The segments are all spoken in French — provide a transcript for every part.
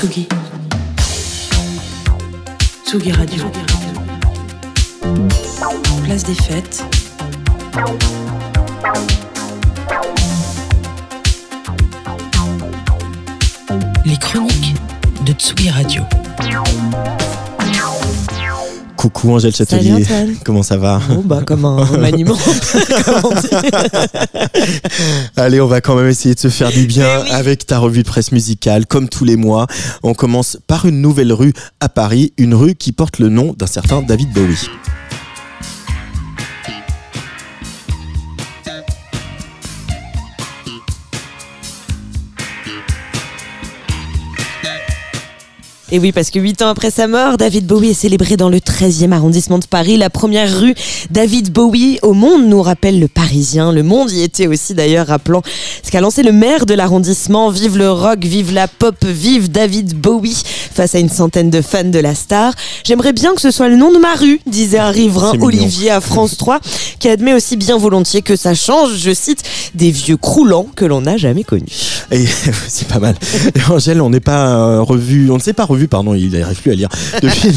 Tsugi. Tsugi Radio. Place des fêtes. Les chroniques de Tsugi Radio. Coucou Angèle Châtelier, comment ça va Bon, bah, comme un remaniement. Allez, on va quand même essayer de se faire du bien oui. avec ta revue de presse musicale, comme tous les mois. On commence par une nouvelle rue à Paris, une rue qui porte le nom d'un certain David Bowie. Et oui, parce que huit ans après sa mort, David Bowie est célébré dans le 13e arrondissement de Paris. La première rue David Bowie au monde nous rappelle le Parisien. Le monde y était aussi d'ailleurs, rappelant ce qu'a lancé le maire de l'arrondissement. Vive le rock, vive la pop, vive David Bowie face à une centaine de fans de la star. J'aimerais bien que ce soit le nom de ma rue, disait un riverain. Olivier à France 3, qui admet aussi bien volontiers que ça change, je cite, des vieux croulants que l'on n'a jamais connus. Et c'est pas mal. Et Angèle, on n'est pas euh, revu, on ne s'est pas revu, pardon, il n'arrive plus à lire. Depuis,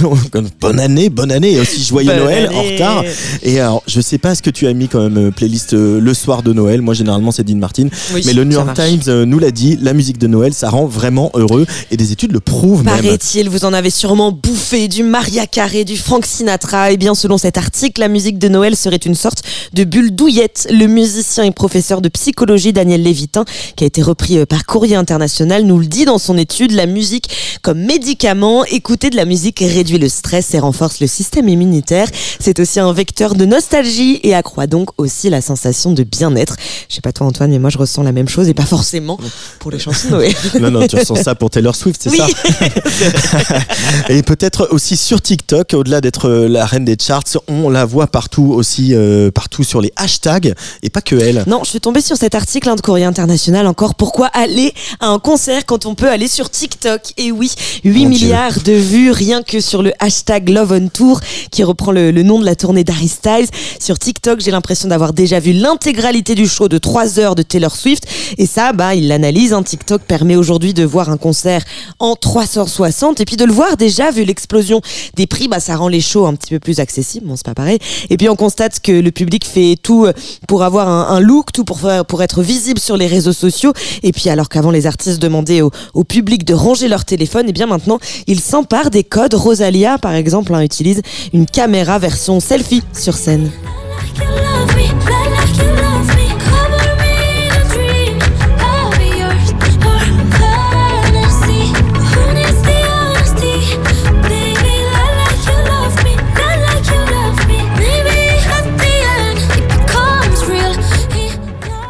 bonne année, bonne année et aussi joyeux Bonne Noël en retard. Et alors, je sais pas ce que tu as mis quand même euh, playlist euh, le soir de Noël. Moi, généralement, c'est Dean Martin. Oui, Mais le New York. Times euh, nous l'a dit, la musique de Noël, ça rend vraiment heureux. Et des études le prouvent même. Paraît-il, vous en avez sûrement bouffé du Maria Carey, du Frank Sinatra. Et bien, selon cet article, la musique de Noël serait une sorte de bulle douillette. Le musicien et professeur de psychologie Daniel Lévitin, qui a été repris euh, par Courrier International, nous le dit dans son étude. La musique comme médicament. Écouter de la musique réduit le stress et renforce le système immunitaire. C'est aussi un vecteur de nostalgie et accroît donc aussi la sensation de bien-être. Je sais pas toi Antoine, mais moi je ressens la même chose et pas forcément pour les chansons de. Non, non, tu ressens ça pour Taylor Swift, c'est Oui. ça Et peut-être aussi sur TikTok, au-delà d'être euh, la reine des charts, on la voit partout aussi, euh, partout sur les hashtags, et pas que elle. Non, je suis tombée sur cet article hein, de Courrier International encore. Pourquoi aller à un concert quand on peut aller sur TikTok Et oui, 8 Mon milliards de vues rien que sur le hashtag Love on Tour qui reprend le, le nom de la tournée d'Harry Styles. Sur TikTok, j'ai l'impression d'avoir déjà vu l'intégralité du show de 3 heures de Taylor Swift. Et ça, bah, il l'analyse. Hein. TikTok permet aujourd'hui de voir un concert en 360 et puis de le voir déjà vu l'explosion des prix, bah, ça rend les shows un petit peu plus accessibles. Bon, c'est pas pareil. Et puis on constate que le public fait tout pour avoir un, un look, tout pour faire, pour être visible sur les réseaux sociaux. Et puis alors qu'avant les artistes demandaient au, public de ranger leur téléphone, et bien maintenant ils s'emparent des codes. Rosalia, par exemple, hein, utilise une caméra version selfie sur scène.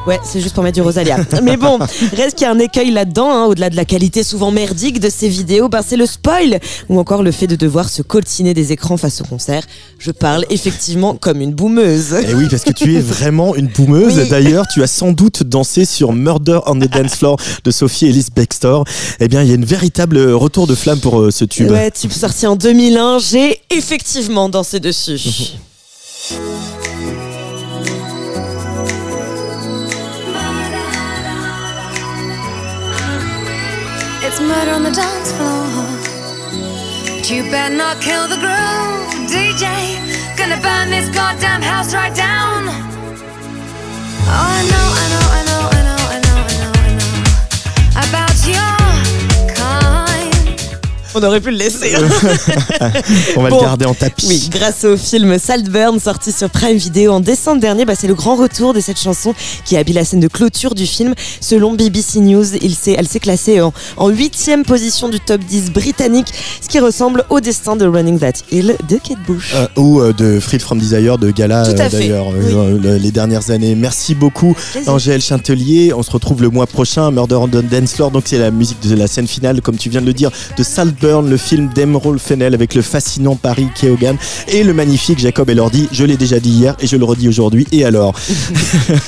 Ouais, c'est juste pour mettre du Rosalia. Mais bon, reste qu'il y a un écueil là-dedans, hein, au-delà de la qualité souvent merdique de ces vidéos, ben c'est le spoil ou encore le fait de devoir se coltiner des écrans face au concert. Je parle effectivement comme une boumeuse. Et oui, parce que tu es vraiment une boumeuse. Oui. D'ailleurs, tu as sans doute dansé sur Murder on the Dance Floor de Sophie Ellis Bextor. Eh bien, il y a une véritable retour de flamme pour euh, ce tube. Ouais, tube sorti en 2001, j'ai effectivement dansé dessus. It's murder on the dance floor. But you better not kill the groove, DJ. Gonna burn this goddamn house right down. Oh, I know, I know, On aurait pu le laisser. hein. On va Bon. le garder en tapis. Oui, grâce au film Saltburn sorti sur Prime Video en décembre dernier, bah, c'est le grand retour de cette chanson qui habille la scène de clôture du film. Selon BBC News, il s'est, elle s'est classée en, huitième position du top 10 britannique, ce qui ressemble au destin de Running That Hill de Kate Bush. Euh, ou euh, de Freed from Desire de Gala euh, d'ailleurs oui. euh, les dernières années. Merci beaucoup. Angèle Chintelier. On se retrouve le mois prochain Murder on the Dance Floor. Donc c'est la musique de la scène finale comme tu viens de le dire de Saltburn, le film d'Emerald Fennell avec le fascinant Paris Keoghan et le magnifique Jacob Elordi. Je l'ai déjà dit hier et je le redis aujourd'hui. Et alors?